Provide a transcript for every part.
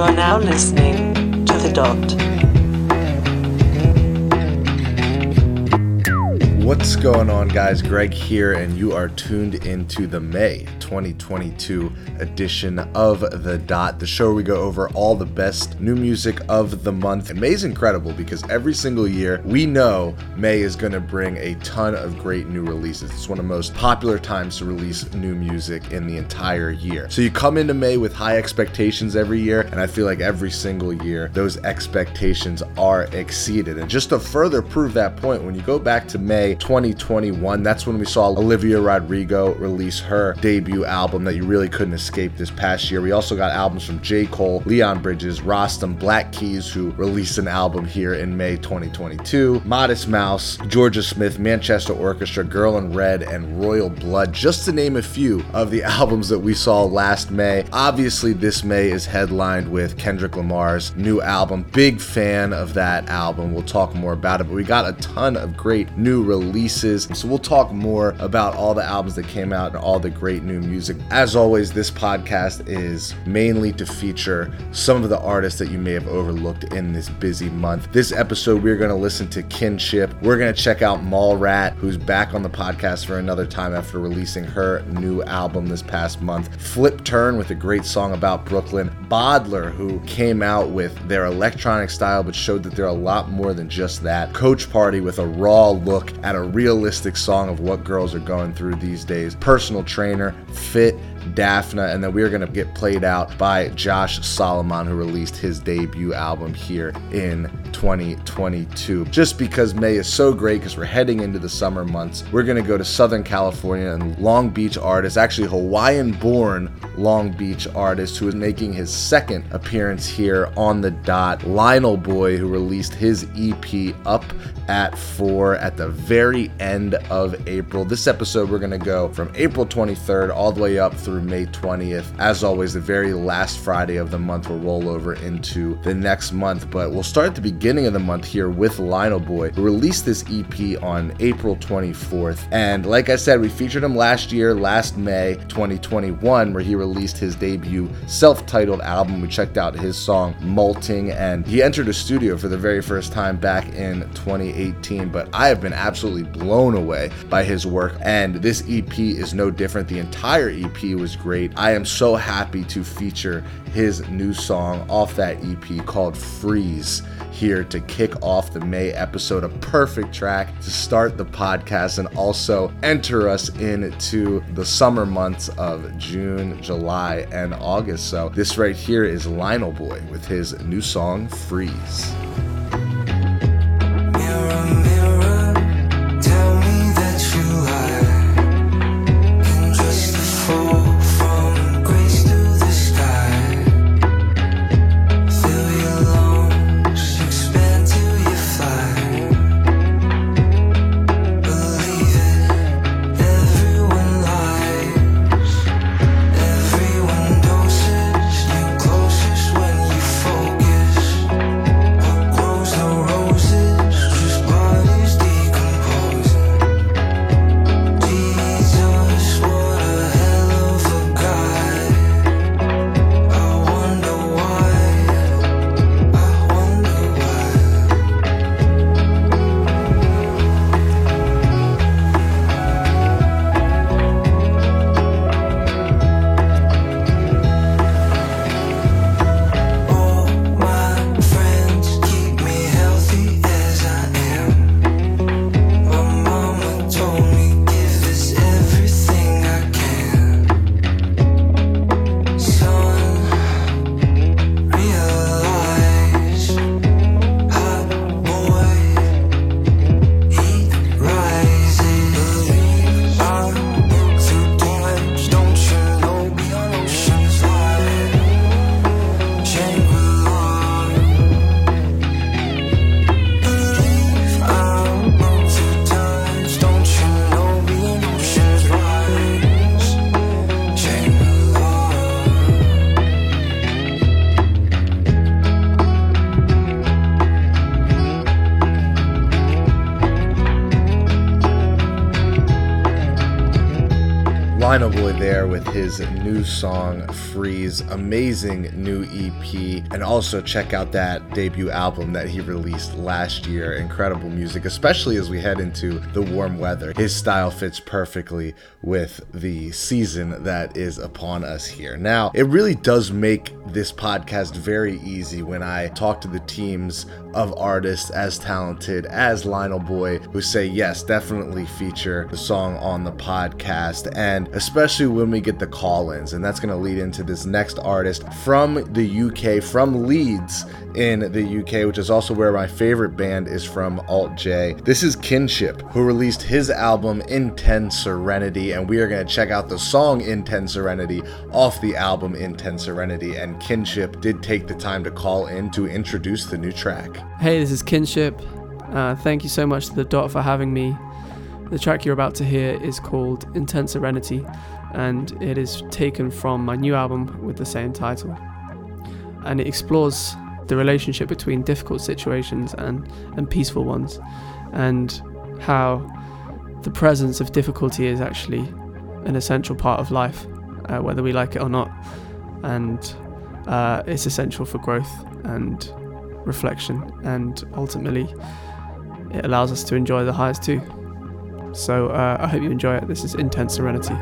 You are now listening to The Dot. What's going on, guys? Greg here, and you are tuned into the May 2022 edition of The Dot, the show where we go over all the best new music of the month. And May's incredible because every single year we know May is going to bring a ton of great new releases. It's one of the most popular times to release new music in the entire year. So you come into May with high expectations every year, and I feel like every single year those expectations are exceeded. And just to further prove that point, when you go back to May 2021. That's when we saw Olivia Rodrigo release her debut album that you really couldn't escape this past year. We also got albums from J. Cole, Leon Bridges, Rostam, Black Keys, who released an album here in May 2022, Modest Mouse, Jorja Smith, Manchester Orchestra, Girl in Red, and Royal Blood, just to name a few of the albums that we saw last May. Obviously, this May is headlined with Kendrick Lamar's new album. Big fan of that album. We'll talk more about it, but we got a ton of great new releases releases. So we'll talk more about all the albums that came out and all the great new music. As always, this podcast is mainly to feature some of the artists that you may have overlooked in this busy month. This episode, we're going to listen to Kinship. We're going to check out Mallrat, who's back on the podcast for another time after releasing her new album this past month. Flip Turn with a great song about Brooklyn. Bottler, who came out with their electronic style but showed that they're a lot more than just that. Coach Party with a raw look at a realistic song of what girls are going through these days. Personal trainer, fit, Daphna, and then we're going to get played out by Josh Solomon, who released his debut album here in 2022. Just because May is so great, because we're heading into the summer months, we're going to go to Southern California and Long Beach artist, actually Hawaiian born Long Beach artist, who is making his second appearance here on the dot, Lionel Boy, who released his EP Up at 4 at the very end of April. This episode, we're going to go from April 23rd all the way up through May 20th. As always, the very last Friday of the month will roll over into the next month, but we'll start at the beginning of the month here with Lionel Boy, who released this EP on April 24th. And like I said, we featured him last year, last May 2021, where he released his debut self titled album. We checked out his song Molting, and he entered a studio for the very first time back in 2018. But I have been absolutely blown away by his work, and this EP is no different. The entire EP was great. I am so happy to feature his new song off that EP called Freeze here to kick off the May episode. A perfect track to start the podcast and also enter us into the summer months of June, July, and August. So, this right here is Lionel Boy with his new song Freeze. His new song Freeze, amazing new EP, and also check out that debut album that he released last year. Incredible music, especially as we head into the warm weather. His style fits perfectly with the season that is upon us here. Now, it really does make this podcast very easy when I talk to the teams of artists as talented as Lionel Boy who say, yes, definitely feature the song on the podcast. And especially when we get the call ins. And that's going to lead into this next artist from the UK, from Leeds in the UK, which is also where my favorite band is from, Alt J. This is Kinship, who released his album Intense Serenity, and we are going to check out the song Intense Serenity off the album Intense Serenity. And Kinship did take the time to call in to introduce the new track. Hey, this is Kinship. Uh, thank you so much to the Dot for having me. The track you're about to hear is called Intense Serenity, and it is taken from my new album with the same title. And it explores the relationship between difficult situations and, and peaceful ones, and how the presence of difficulty is actually an essential part of life, uh, whether we like it or not. And uh, it's essential for growth and reflection, and ultimately, it allows us to enjoy the highs too. So uh, I hope you enjoy it. This is Intense Serenity.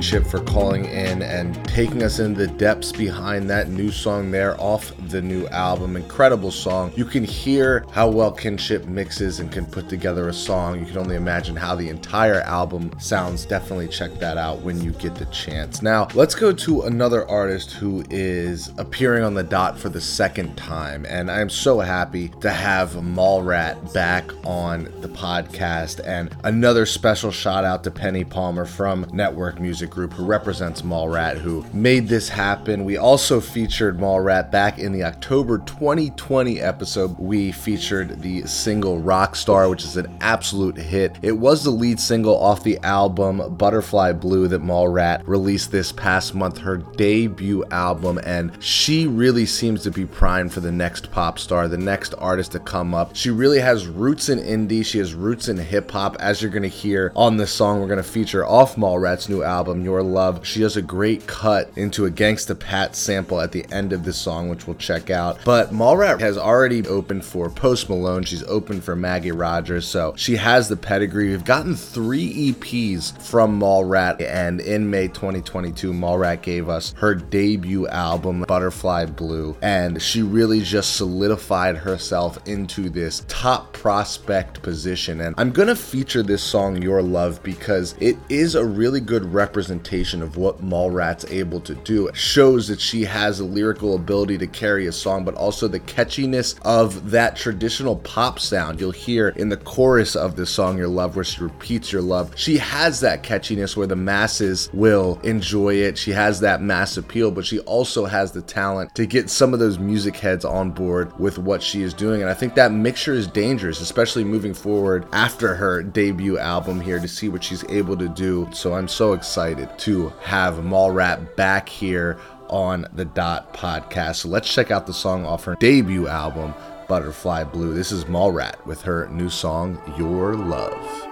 Kinship for calling in and taking us in the depths behind that new song there off the new album. Incredible song. You can hear how well Kinship mixes and can put together a song. You can only imagine how the entire album sounds. Definitely check that out when you get the chance. Now, let's go to another artist who is appearing on the dot for the second time. And I am so happy to have Mallrat back on the podcast. And another special shout out to Penny Palmer from Nettwerk Music Group, who represents Mallrat, who made this happen. We also featured Mallrat back in the October 2020 episode. We featured the single Rockstar, which is an absolute hit. It was the lead single off the album Butterfly Blue that Mallrat released this past month, her debut album, and she really seems to be primed for the next pop star, the next artist to come up. She really has roots in indie, she has roots in hip hop, as you're to hear on this song we're to feature off Mallrat new album, Your Love. She does a great cut into a Gangsta Pat sample at the end of the song, which we'll check out. But Mallrat has already opened for Post Malone. She's opened for Maggie Rogers, so she has the pedigree. We've gotten three EPs from Mallrat, and in May 2022, Mallrat gave us her debut album, Butterfly Blue, and she really just solidified herself into this top prospect position. And I'm gonna feature this song, Your Love, because it is a really good representation of what Mallrat's able to do. It shows that she has a lyrical ability to carry a song, but also the catchiness of that traditional pop sound you'll hear in the chorus of this song, Your Love, where she repeats your love. She has that catchiness where the masses will enjoy it. She has that mass appeal, but she also has the talent to get some of those music heads on board with what she is doing. And I think that mixture is dangerous, especially moving forward after her debut album here to see what she's able to do. So I'm so excited to have Mallrat back here on the Dot podcast. So let's check out the song off her debut album, Butterfly Blue. This is Mallrat with her new song, Your Love.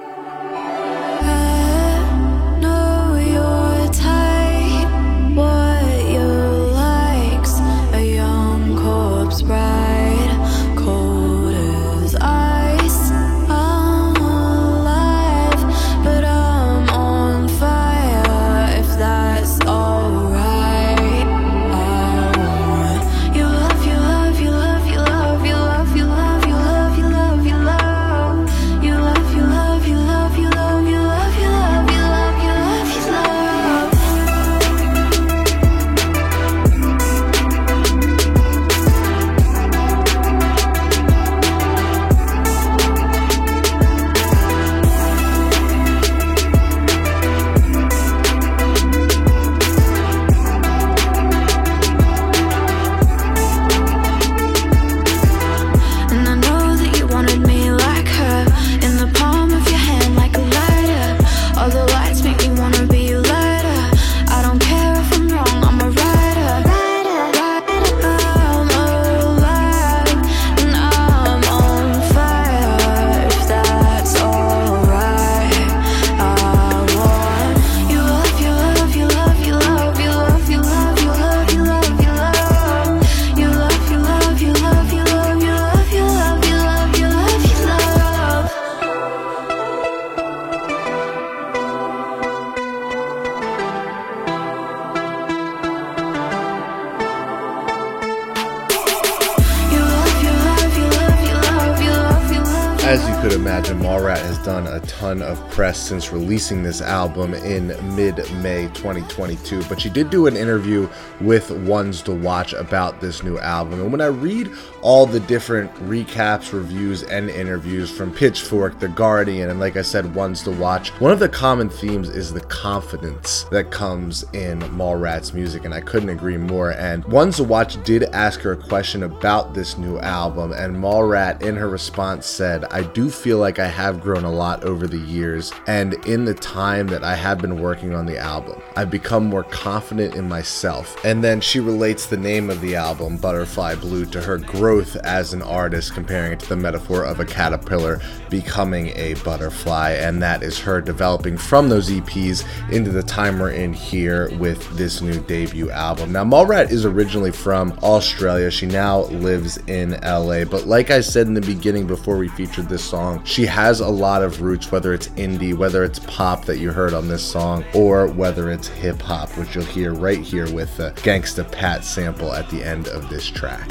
Since releasing this album in mid May 2022. But she did do an interview with Ones to Watch about this new album. And when I read all the different recaps, reviews, and interviews from Pitchfork, The Guardian, and like I said, Ones to Watch, one of the common themes is the confidence that comes in Mallrat's music. And I couldn't agree more. And Ones to Watch did ask her a question about this new album. And Mallrat, in her response, said, I do feel like I have grown a lot over the years, and in the time that I have been working on the album, I've become more confident in myself. And then she relates the name of the album, Butterfly Blue, to her growth as an artist, comparing it to the metaphor of a caterpillar becoming a butterfly, and that is her developing from those EPs into the time we're in here with this new debut album. Now, Mallrat is originally from Australia. She now lives in LA, but like I said in the beginning before we featured this song. She has a lot of roots, whether it's indie, whether it's pop that you heard on this song, or whether it's hip hop, which you'll hear right here with the Gangsta Pat sample at the end of this track.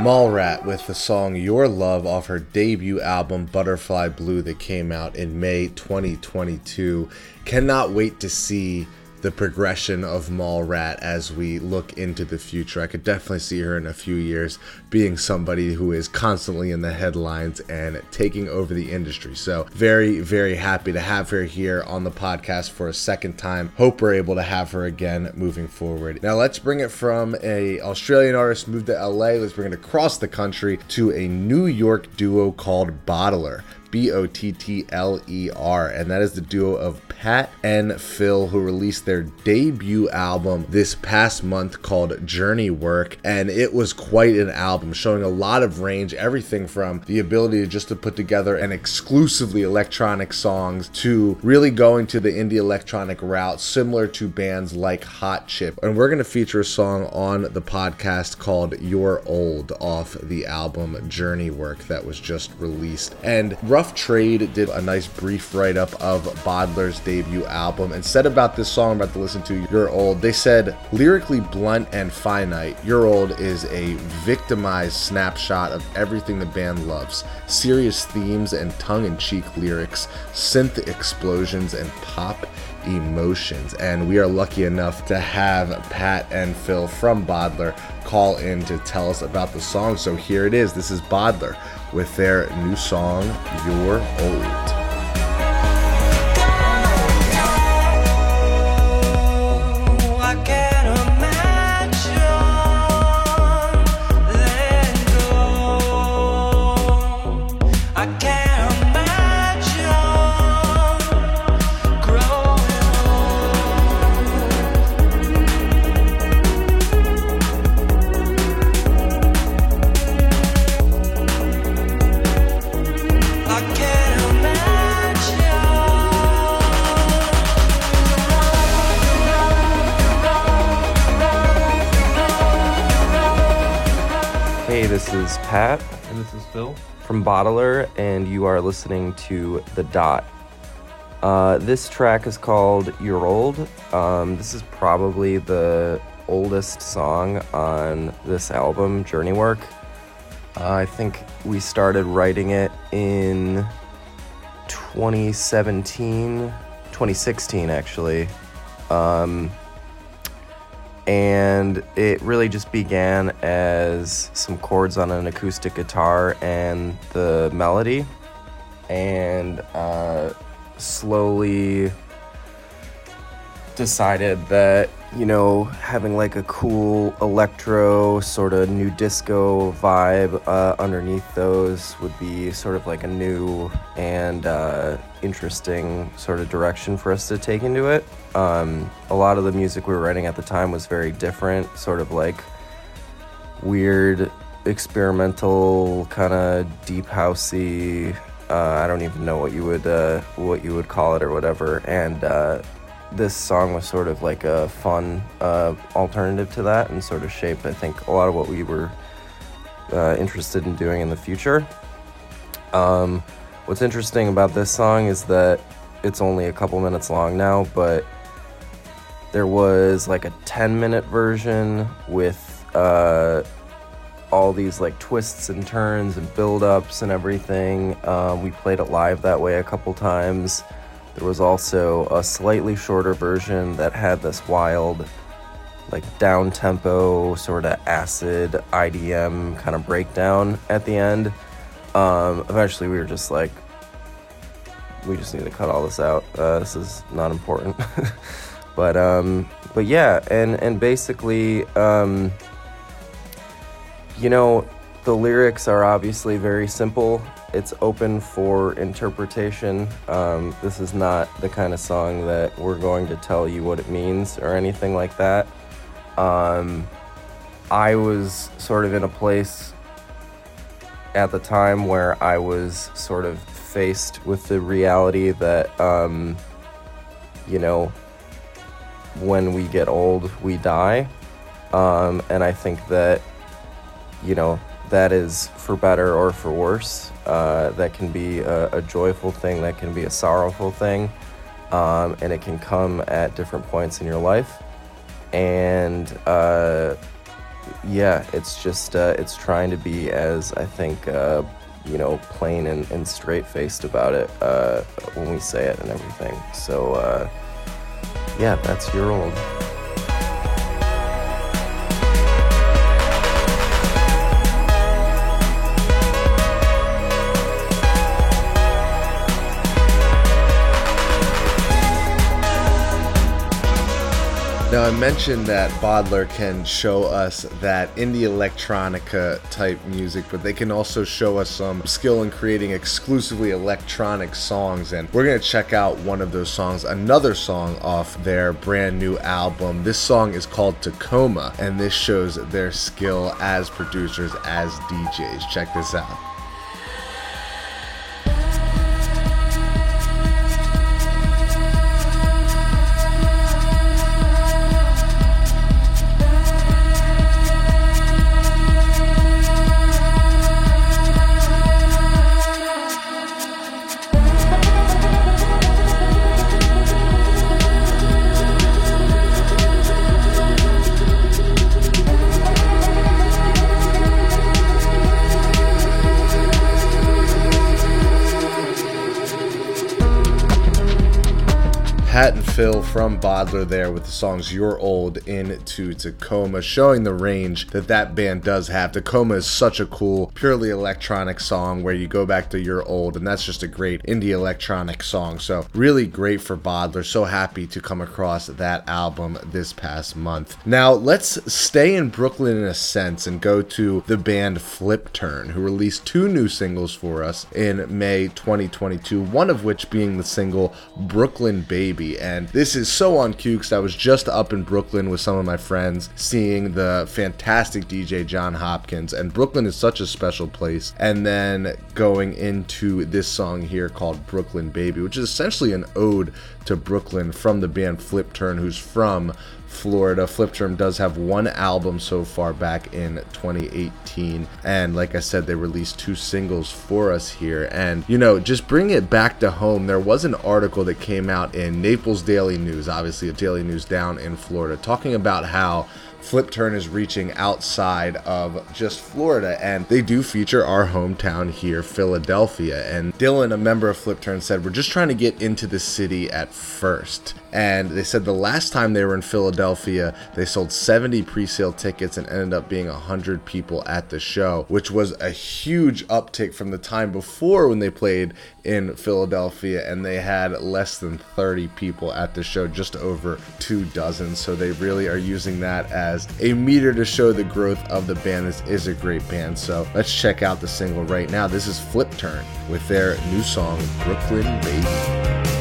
Mallrat with the song Your Love off her debut album Butterfly Blue that came out in May 2022. Cannot wait to see the progression of Mallrat as we look into the future. I could definitely see her in a few years being somebody who is constantly in the headlines and taking over the industry. So, very, very happy to have her here on the podcast for a second time. Hope we're able to have her again moving forward. Now, let's bring it from a Australian artist moved to LA. Let's bring it across the country to a New York duo called Bottler. B O T T L E R, and that is the duo of Pat and Phil, who released their debut album this past month called Journey Work. And it was quite an album, showing a lot of range, everything from the ability to just to put together an exclusively electronic songs to really going to the indie electronic route, similar to bands like Hot Chip. And we're going to feature a song on the podcast called You're Old off the album Journey Work that was just released. And Rough Trade did a nice brief write up of Bottler's debut album and said about this song I'm about to listen to, You're Old. They said, lyrically blunt and finite, You're Old is a victimized snapshot of everything the band loves serious themes and tongue in cheek lyrics, synth explosions, and pop emotions. And we are lucky enough to have Pat and Phil from Bottler call in to tell us about the song. So here it is. This is Bottler with their new song, You're Old. Phil. From Bottler, and you are listening to The Dot. Uh, this track is called You're Old. Um, this is probably the oldest song on this album, Journey Work. Uh, I think we started writing it in 2017, 2016, actually. Um, and it really just began as some chords on an acoustic guitar and the melody, and uh, slowly decided that you know, having like a cool electro sort of new disco vibe uh, underneath those would be sort of like a new and uh, interesting sort of direction for us to take into it. Um, a lot of the music we were writing at the time was very different, sort of like weird, experimental, kind of deep housey. Uh, I don't even know what you would uh, what you would call it or whatever, and uh, this song was sort of like a fun uh, alternative to that and sort of shaped, I think, a lot of what we were uh, interested in doing in the future. Um, what's interesting about this song is that it's only a couple minutes long now, but there was like a 10 minute version with uh, all these like twists and turns and build ups and everything. Um, we played it live that way a couple times. There was also a slightly shorter version that had this wild, like down tempo, sort of acid IDM kind of breakdown at the end. Um, eventually, we were just like, we just need to cut all this out. Uh, this is not important. but um, but yeah, and and basically, um, you know, the lyrics are obviously very simple it's open for interpretation. Um, this is not the kind of song that we're going to tell you what it means or anything like that. Um, I was sort of in a place at the time where I was sort of faced with the reality that, um, you know, when we get old, we die. Um, and I think that, you know, that is for better or for worse. Uh, that can be a, a, joyful thing, that can be a sorrowful thing, um, and it can come at different points in your life. And uh, yeah, it's just uh, it's trying to be as I think uh, you know plain and, and straight faced about it uh, when we say it and everything. So uh, yeah, that's your old. Now, I mentioned that Bottler can show us that indie electronica type music, but they can also show us some skill in creating exclusively electronic songs. And we're going to check out one of those songs, another song off their brand new album. This song is called Tacoma, and this shows their skill as producers, as DJs. Check this out. Phil from Bottler there with the songs You're Old into Tacoma, showing the range that that band does have. Tacoma is such a cool, purely electronic song where you go back to You're Old, and that's just a great indie electronic song. So, really great for Bottler. So happy to come across that album this past month. Now, let's stay in Brooklyn in a sense and go to the band Flip Turn, who released two new singles for us in May 2022, one of which being the single Brooklyn Baby. And this is so on cue because I was just up in Brooklyn with some of my friends seeing the fantastic DJ Jon Hopkins. And Brooklyn is such a special place. And then going into this song here called Brooklyn Baby, which is essentially an ode to Brooklyn from the band Flip Turn, who's from Florida. Flip Turn does have one album so far back in 2018. And like I said, they released two singles for us here. And, you know, just bring it back to home. There was an article that came out in Naples Daily News, obviously a daily news down in Florida, talking about how Flip Turn is reaching outside of just Florida, and they do feature our hometown here, Philadelphia. And Dylan, a member of Flip Turn, said, We're just trying to get into the city at first. And they said the last time they were in Philadelphia, they sold 70 pre sale tickets and ended up being 100 people at the show, which was a huge uptick from the time before when they played in Philadelphia and they had less than 30 people at the show, just over two dozen. So they really are using that as a meter to show the growth of the band. This is a great band. So let's check out the single right now. This is Flip Turn with their new song, Brooklyn Baby.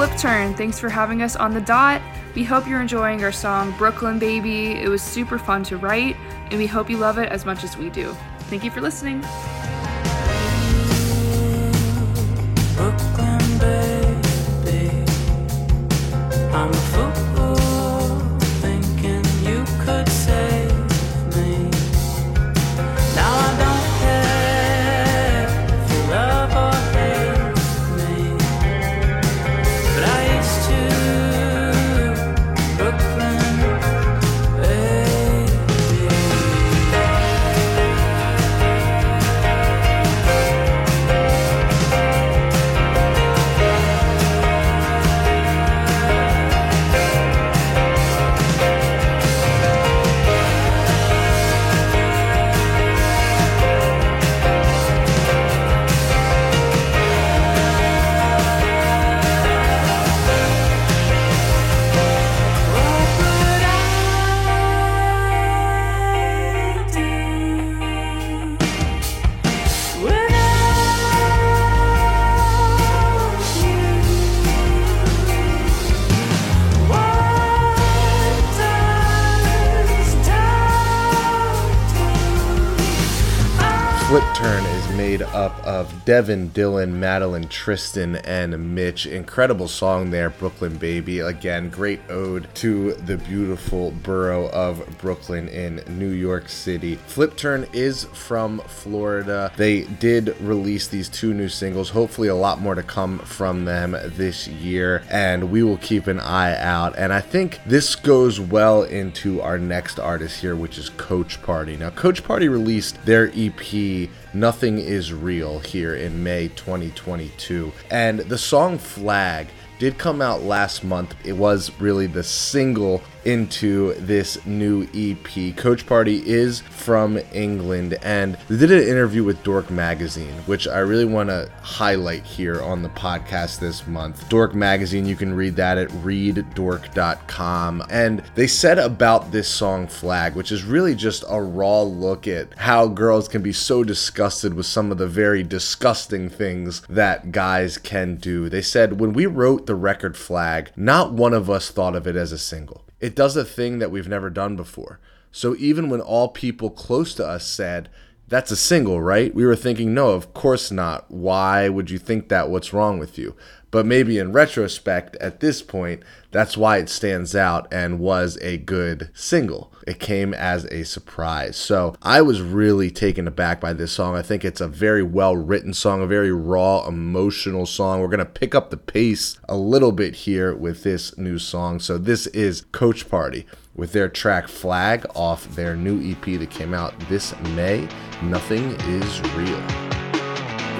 Flip Turn. Thanks for having us on the dot. We hope you're enjoying our song Brooklyn Baby. It was super fun to write, and we hope you love it as much as we do. Thank you for listening. Brooklyn baby, Devin, Dylan, Madeline, Tristan, and Mitch. Incredible song there, Brooklyn Baby. Again, great ode to the beautiful borough of Brooklyn in New York City. Flip Turn is from Florida. They did release these two new singles. Hopefully, a lot more to come from them this year, and we will keep an eye out. And I think this goes well into our next artist here, which is Coach Party. Now, Coach Party released their EP Nothing Is Real here in May 2022. And the song Flag did come out last month. It was really the single into this new EP. Coach Party is from England and they did an interview with Dork Magazine, which I really want to highlight here on the podcast this month. Dork Magazine, you can read that at readdork.com. And they said about this song Flag, which is really just a raw look at how girls can be so disgusted with some of the very disgusting things that guys can do. They said, when we wrote the record Flag, not one of us thought of it as a single it does a thing that we've never done before. So even when all people close to us said, that's a single, right? We were thinking, no, of course not. Why would you think that? What's wrong with you? But maybe in retrospect, at this point, that's why it stands out and was a good single. It came as a surprise. So I was really taken aback by this song. I think it's a very well written song, a very raw, emotional song. We're going to pick up the pace a little bit here with this new song. So this is Coach Party with their track Flag off their new EP that came out this May. Nothing is real.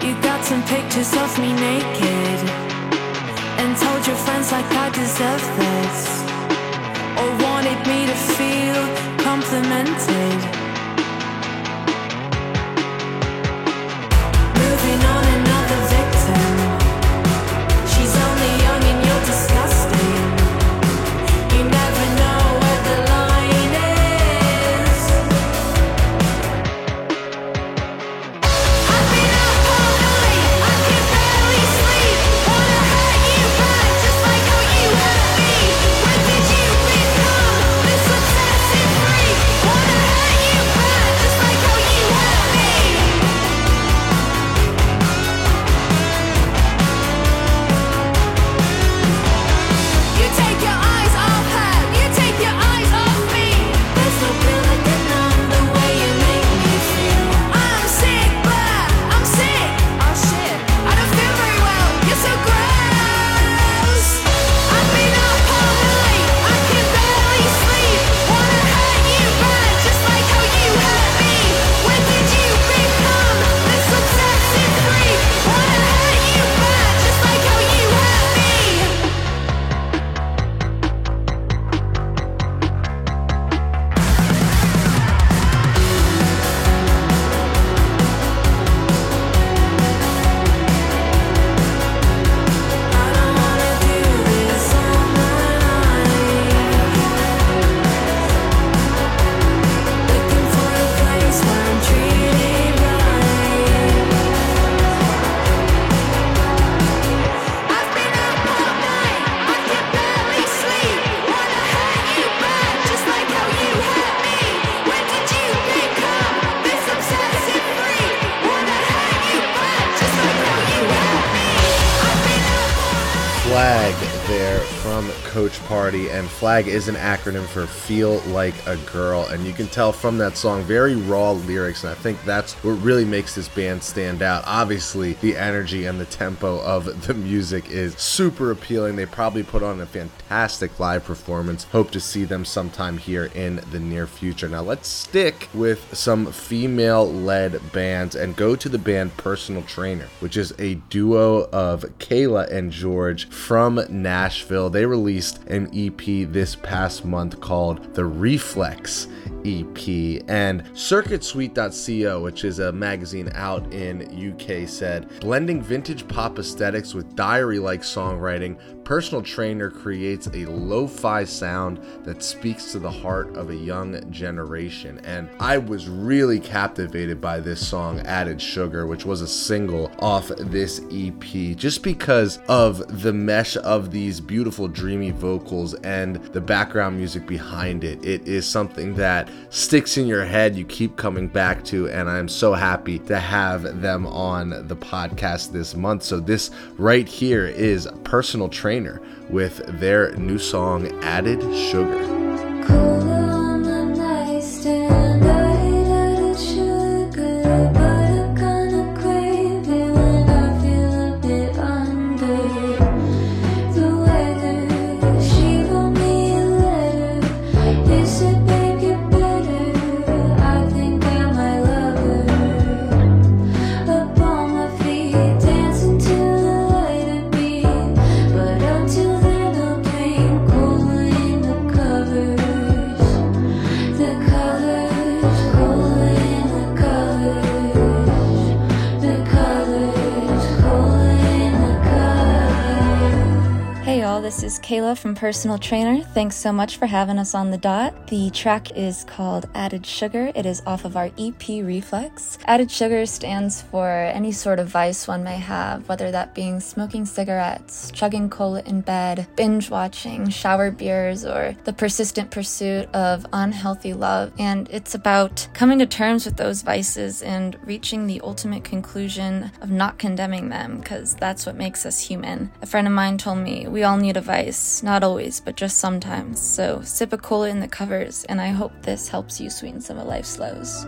You got some pictures of me naked and told your friends like I deserve this or wanted me to feel complimented. Flag is an acronym for Feel Like a Girl. And you can tell from that song, very raw lyrics, and I think that's what really makes this band stand out. Obviously, the energy and the tempo of the music is super appealing. They probably put on a fantastic live performance. Hope to see them sometime here in the near future. Now, let's stick with some female led bands and go to the band Personal Trainer, which is a duo of Kayla and George from Nashville. They released an EP this past month called The Reflex EP. And CircuitSweet.co, which is a magazine out in UK, said blending vintage pop aesthetics with diary like songwriting, Personal Trainer creates a lo fi sound that speaks to the heart of a young generation. And I was really captivated by this song, Added Sugar, which was a single off this EP, just because of the mesh of these beautiful, dreamy vocals and the background music behind it. It is something that sticks in your head, you keep coming back to, and I'm so happy to have them on the podcast this month. So, this right here is Personal Trainer with their new song, Added Sugar. Personal Trainer. Thanks so much for having us on the dot. The track is called Added Sugar. It is off of our EP Reflex. Added Sugar stands for any sort of vice one may have, whether that being smoking cigarettes, chugging cola in bed, binge watching, shower beers, or the persistent pursuit of unhealthy love. And it's about coming to terms with those vices and reaching the ultimate conclusion of not condemning them, because that's what makes us human. A friend of mine told me we all need a vice, not always, but just sometimes. So sip a cola in the covers, and I hope this helps you sweeten some of life's lows.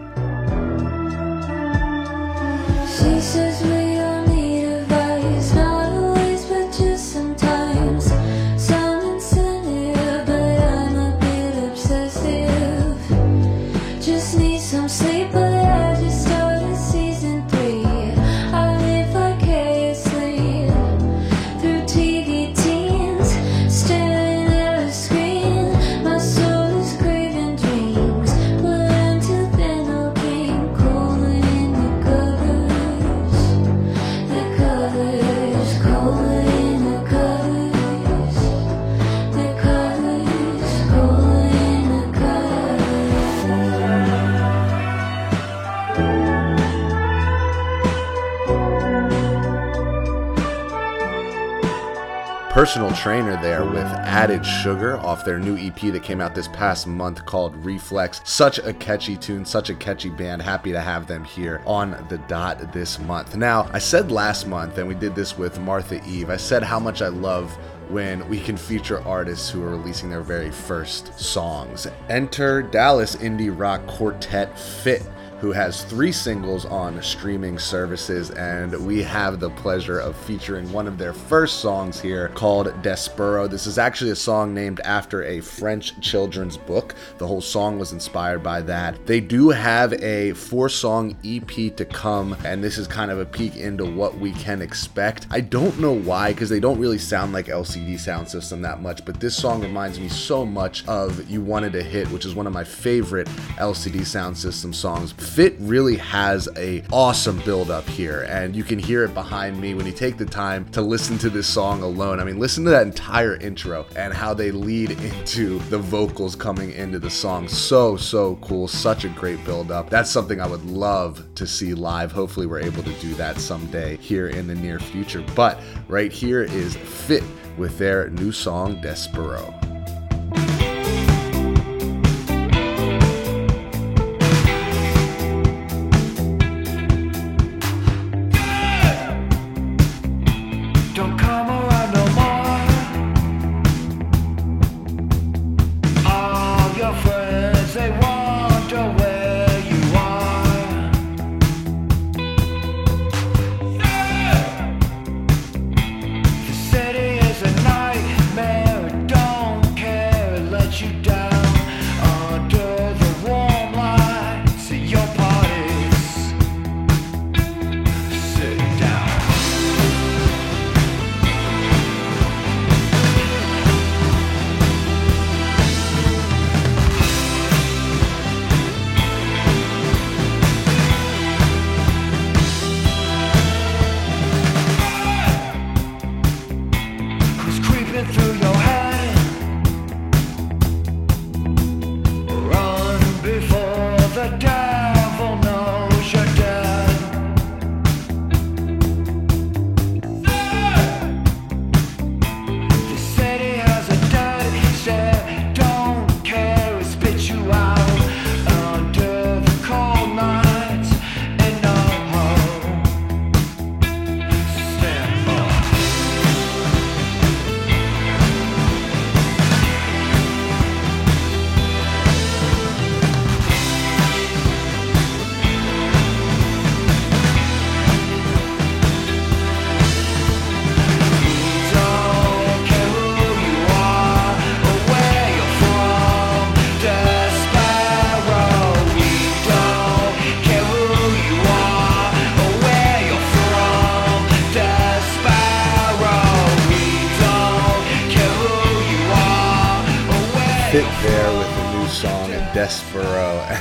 Personal trainer there with Added Sugar off their new EP that came out this past month called Reflex. Such a catchy tune, such a catchy band. Happy to have them here on the dot this month. Now, I said last month, and we did this with Martha Eve, I said how much I love when we can feature artists who are releasing their very first songs. Enter Dallas indie rock quartet Fit who has three singles on streaming services, and we have the pleasure of featuring one of their first songs here called Despero. This is actually a song named after a French children's book. The whole song was inspired by that. They do have a four song EP to come, and this is kind of a peek into what we can expect. I don't know why, because they don't really sound like LCD Soundsystem that much, but this song reminds me so much of You Wanted a Hit, which is one of my favorite LCD Soundsystem songs. Fit really has a awesome build up here, and you can hear it behind me when you take the time to listen to this song alone. I mean, listen to that entire intro and how they lead into the vocals coming into the song. So, so cool. Such a great build up. That's something I would love to see live. Hopefully, we're able to do that someday here in the near future. But right here is Fit with their new song, Despero.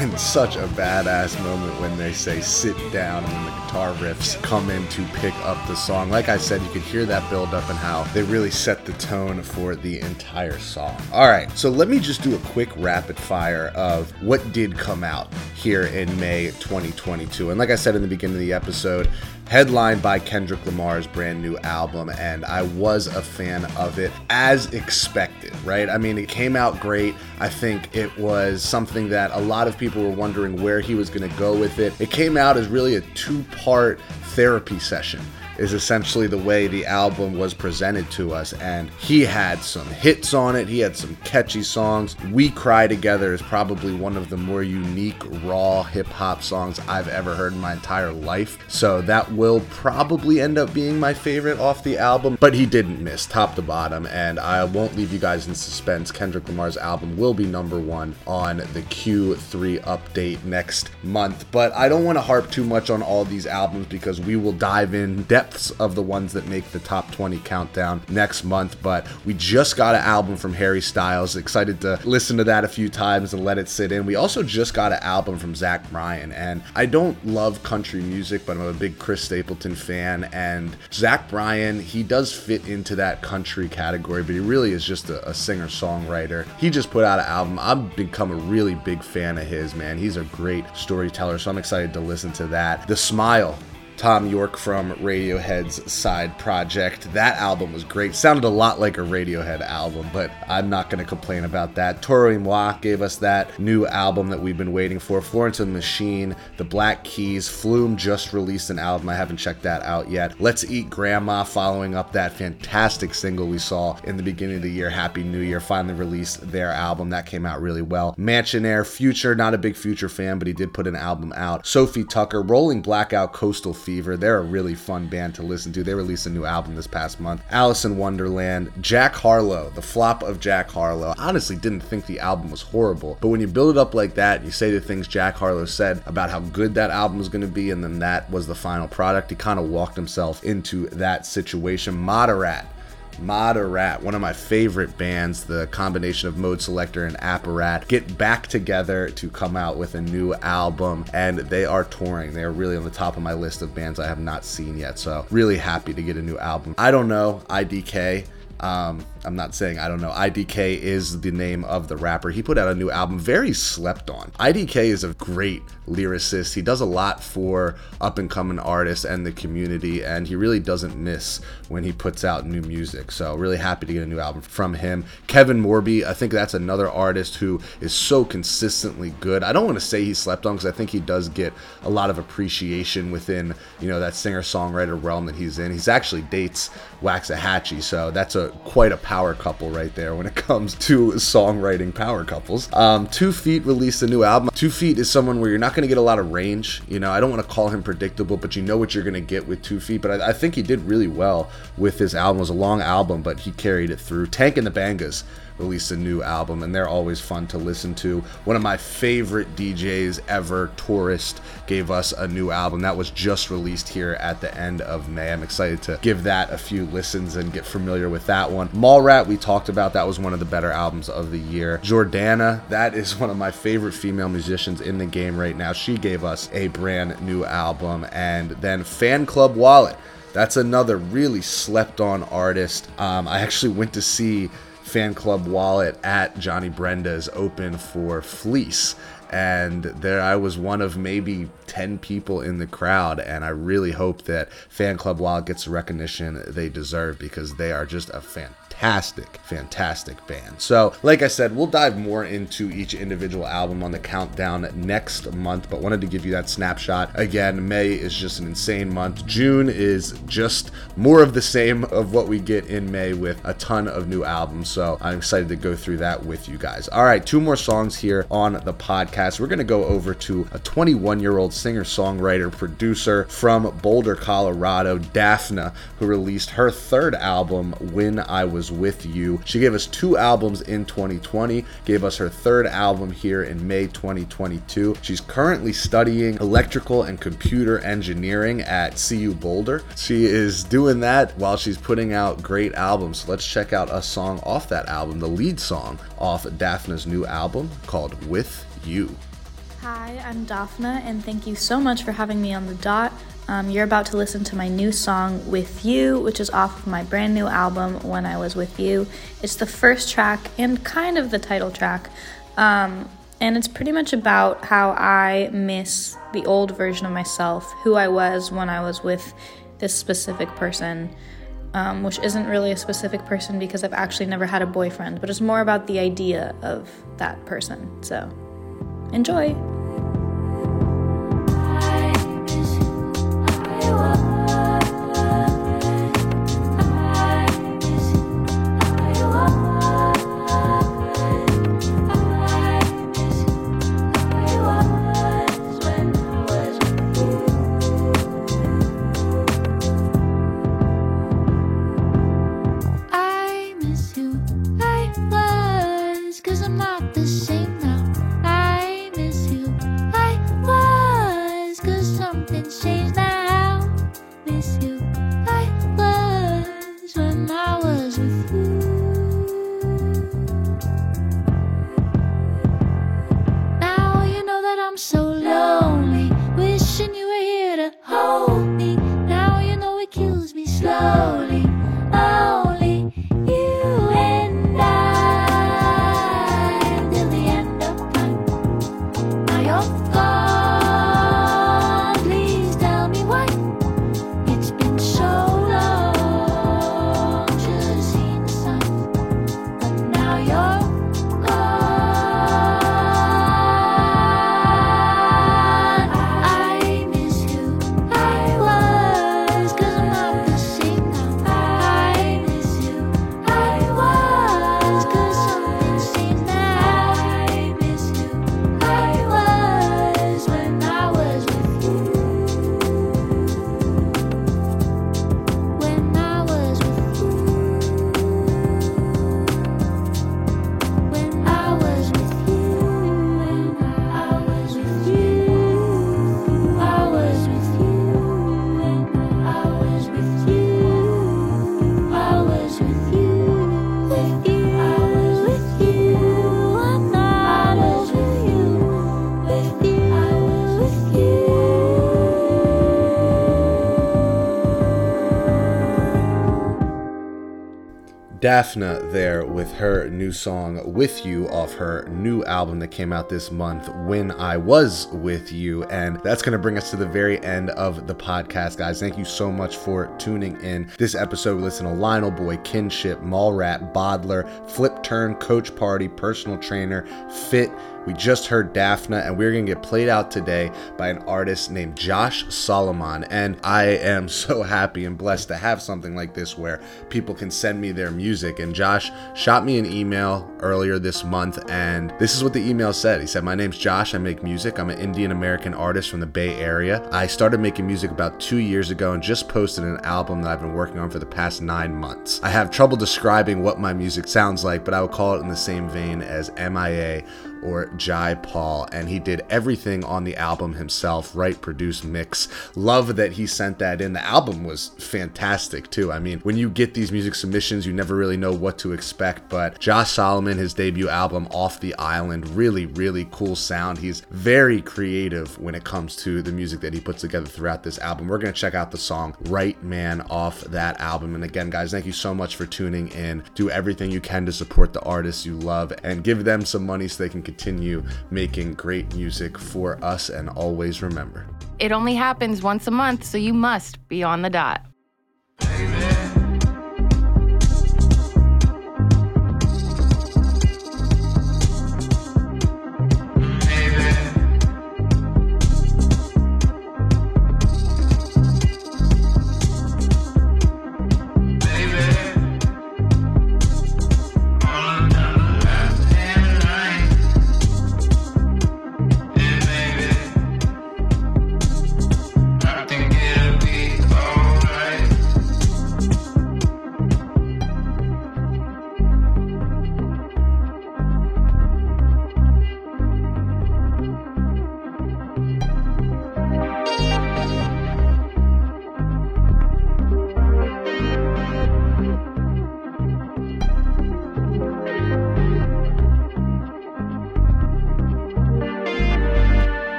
And such a badass moment when they say sit down and the guitar riffs come in to pick up the song. Like I said, you could hear that build up and how they really set the tone for the entire song. All right, so let me just do a quick rapid fire of what did come out here in May 2022. And like I said in the beginning of the episode, headlined by Kendrick Lamar's brand new album, and I was a fan of it as expected, right? I mean, it came out great. I think it was something that a lot of people were wondering where he was going to go with it. It came out as really a two part therapy session is essentially the way the album was presented to us. And he had some hits on it, he had some catchy songs. We Cry Together is probably one of the more unique, raw hip hop songs I've ever heard in my entire life. So that will probably end up being my favorite off the album. But he didn't miss top to bottom, and I won't leave you guys in suspense. Kendrick Lamar's album will be number one on the Q3 update next month. But I don't want to harp too much on all these albums because we will dive in depths of the ones that make the top 20 countdown next month. But we just got an album from Harry Styles. Excited to listen to that a few times and let it sit in. We also just got an album from Zach Bryan. And I don't love country music, but I'm a big Chris Stapleton fan. And Zach Bryan, he does fit into that country category, but he really is just a, a singer songwriter. He just put out an album. I've become a really big fan of his, man. He's a great storyteller, so I'm excited to listen to that. The Smile Thom Yorke from Radiohead's side project. That album was great. Sounded a lot like a Radiohead album, but I'm not going to complain about that. Toro y Moi gave us that new album that we've been waiting for. Florence and the Machine, The Black Keys, Flume just released an album. I haven't checked that out yet. Let's Eat Grandma, following up that fantastic single we saw in the beginning of the year. Happy New Year. Finally released their album. That came out really well. Mansionair, Future, not a big Future fan, but he did put an album out. Sofi Tukker, Rolling Blackout, Coastal Fever. They're a really fun band to listen to. They released a new album this past month. Alice in Wonderland, Jack Harlow, the flop of Jack Harlow. Honestly didn't think the album was horrible, but when you build it up like that, you say the things Jack Harlow said about how good that album was going to be, and then that was the final product. He kind of walked himself into that situation. Moderat. Moderat, one of my favorite bands, the combination of Modeselektor and Apparat, get back together to come out with a new album, and they are touring. They are really on the top of my list of bands I have not seen yet, so really happy to get a new album. I don't know, IDK. Um, I'm not saying I don't know. IDK is the name of the rapper. He put out a new album, very slept on. IDK is a great lyricist. He does a lot for up and coming artists and the community, and he really doesn't miss when he puts out new music. So, really happy to get a new album from him. Kevin Morby, I think that's another artist who is so consistently good. I don't want to say he slept on because I think he does get a lot of appreciation within, you know, that singer songwriter realm that he's in. He's actually dates Waxahatchee, so that's a quite a power couple right there when it comes to songwriting power couples. Um, Two Feet released a new album. Two Feet is someone where you're not going to get a lot of range. You know, I don't want to call him predictable, but you know what you're going to get with Two Feet. But I, I think he did really well with his album. It was a long album, but he carried it through. Tank and the Bangas released a new album, and they're always fun to listen to. One of my favorite DJs ever, Tourist, gave us a new album that was just released here at the end of May. I'm excited to give that a few listens and get familiar with that one. Mallrat, we talked about, that was one of the better albums of the year. Jordana, that is one of my favorite female musicians in the game right now. She gave us a brand new album, and then Fan Club Wallet. That's another really slept on artist. Um, I actually went to see fan club wallet at Johnny Brenda's open for Fleece. And there I was one of maybe 10 people in the crowd. And I really hope that Fan Club Wallet gets the recognition they deserve because they are just a fantastic, fantastic band. So, like I said, we'll dive more into each individual album on the countdown next month, but wanted to give you that snapshot. Again, May is just an insane month. June is just more of the same of what we get in May with a ton of new albums. So, I'm excited to go through that with you guys. All right, two more songs here on the podcast. We're going to go over to a 21 year old singer songwriter producer from Boulder, Colorado, Daphna, who released her third album, When I Was With You. She gave us two albums in 2020, gave us her third album here in May 2022. She's currently studying electrical and computer engineering at CU Boulder. She is doing that while she's putting out great albums. So let's check out a song off that album, the lead song off Daphna's new album called With You. Hi, I'm Daphna, and thank you so much for having me on the dot. Um, you're about to listen to my new song, With You, which is off of my brand new album, When I Was With You. It's the first track and kind of the title track. Um, and it's pretty much about how I miss the old version of myself, who I was when I was with this specific person. Um, which isn't really a specific person because I've actually never had a boyfriend, but it's more about the idea of that person. So, enjoy! Daphna there with her new song With You off her new album that came out this month, When I Was With You. And that's going to bring us to the very end of the podcast, guys. Thank you so much for tuning in. This episode, we listen to Lionel Boy, Kinship, Mallrat, Bottler, Flip Turn, Coach Party, Personal Trainer, Fit. We just heard Daphna, and we're to get played out today by an artist named Josh Solomon. And I am so happy and blessed to have something like this where people can send me their music. And Josh shot me an email earlier this month, and this is what the email said. He said, My name's Josh. I make music. I'm an Indian American artist from the Bay Area. I started making music about two years ago and just posted an album that I've been working on for the past nine months. I have trouble describing what my music sounds like, but I would call it in the same vein as MIA or Jai Paul, and he did everything on the album himself write, produce, mix. Love that he sent that in. The album was fantastic too. I mean, when you get these music submissions, you never really know what to expect, but Josh Solomon, his debut album, Off the Island, really, really cool sound. He's very creative when it comes to the music that he puts together throughout this album. We're going to check out the song Right Man off that album. And again, guys, thank you so much for tuning in. Do everything you can to support the artists you love and give them some money so they can continue making great music for us and always remember. It only happens once a month, so you must be on the dot. Amen.